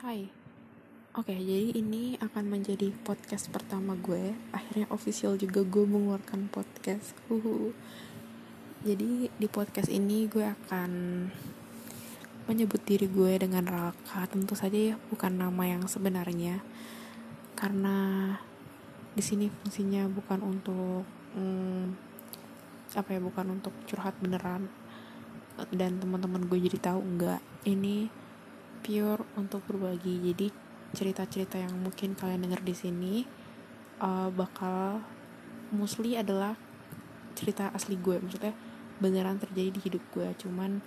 Hai. Oke jadi ini akan menjadi podcast pertama gue. Akhirnya official juga gue mengeluarkan podcast. Uhu. Jadi di podcast ini gue akan menyebut diri gue dengan Ralka Tentu saja ya bukan nama yang sebenarnya. Karena di sini fungsinya bukan untuk hmm, apa ya bukan untuk curhat beneran. Dan teman-teman gue jadi tahu enggak. Ini pure untuk berbagi. Jadi cerita-cerita yang mungkin kalian dengar di sini uh, bakal mostly adalah cerita asli gue. Maksudnya beneran terjadi di hidup gue. Cuman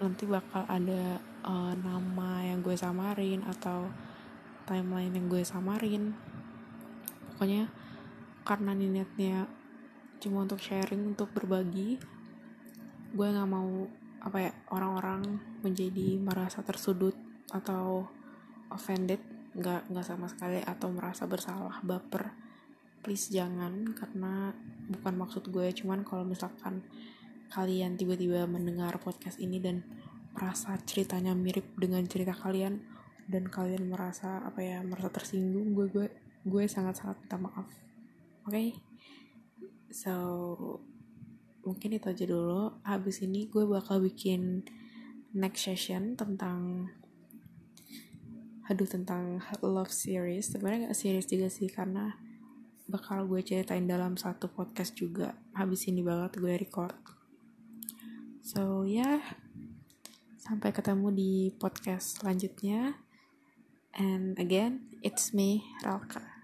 nanti bakal ada uh, nama yang gue samarin atau timeline yang gue samarin. Pokoknya karena niatnya cuma untuk sharing untuk berbagi gue nggak mau apa ya orang-orang menjadi merasa tersudut atau offended nggak nggak sama sekali atau merasa bersalah baper please jangan karena bukan maksud gue. Cuman kalau misalkan kalian tiba-tiba mendengar podcast ini dan merasa ceritanya mirip dengan cerita kalian dan kalian merasa apa ya merasa tersinggung gue gue gue sangat sangat minta maaf. Oke? Okay? so mungkin itu aja dulu. Habis ini gue bakal bikin next session tentang aduh tentang love series. Sebenarnya gak series juga sih karena bakal gue ceritain dalam satu podcast juga. Habis ini banget gue record. So ya. Yeah. sampai ketemu di podcast selanjutnya. And again it's me Ralka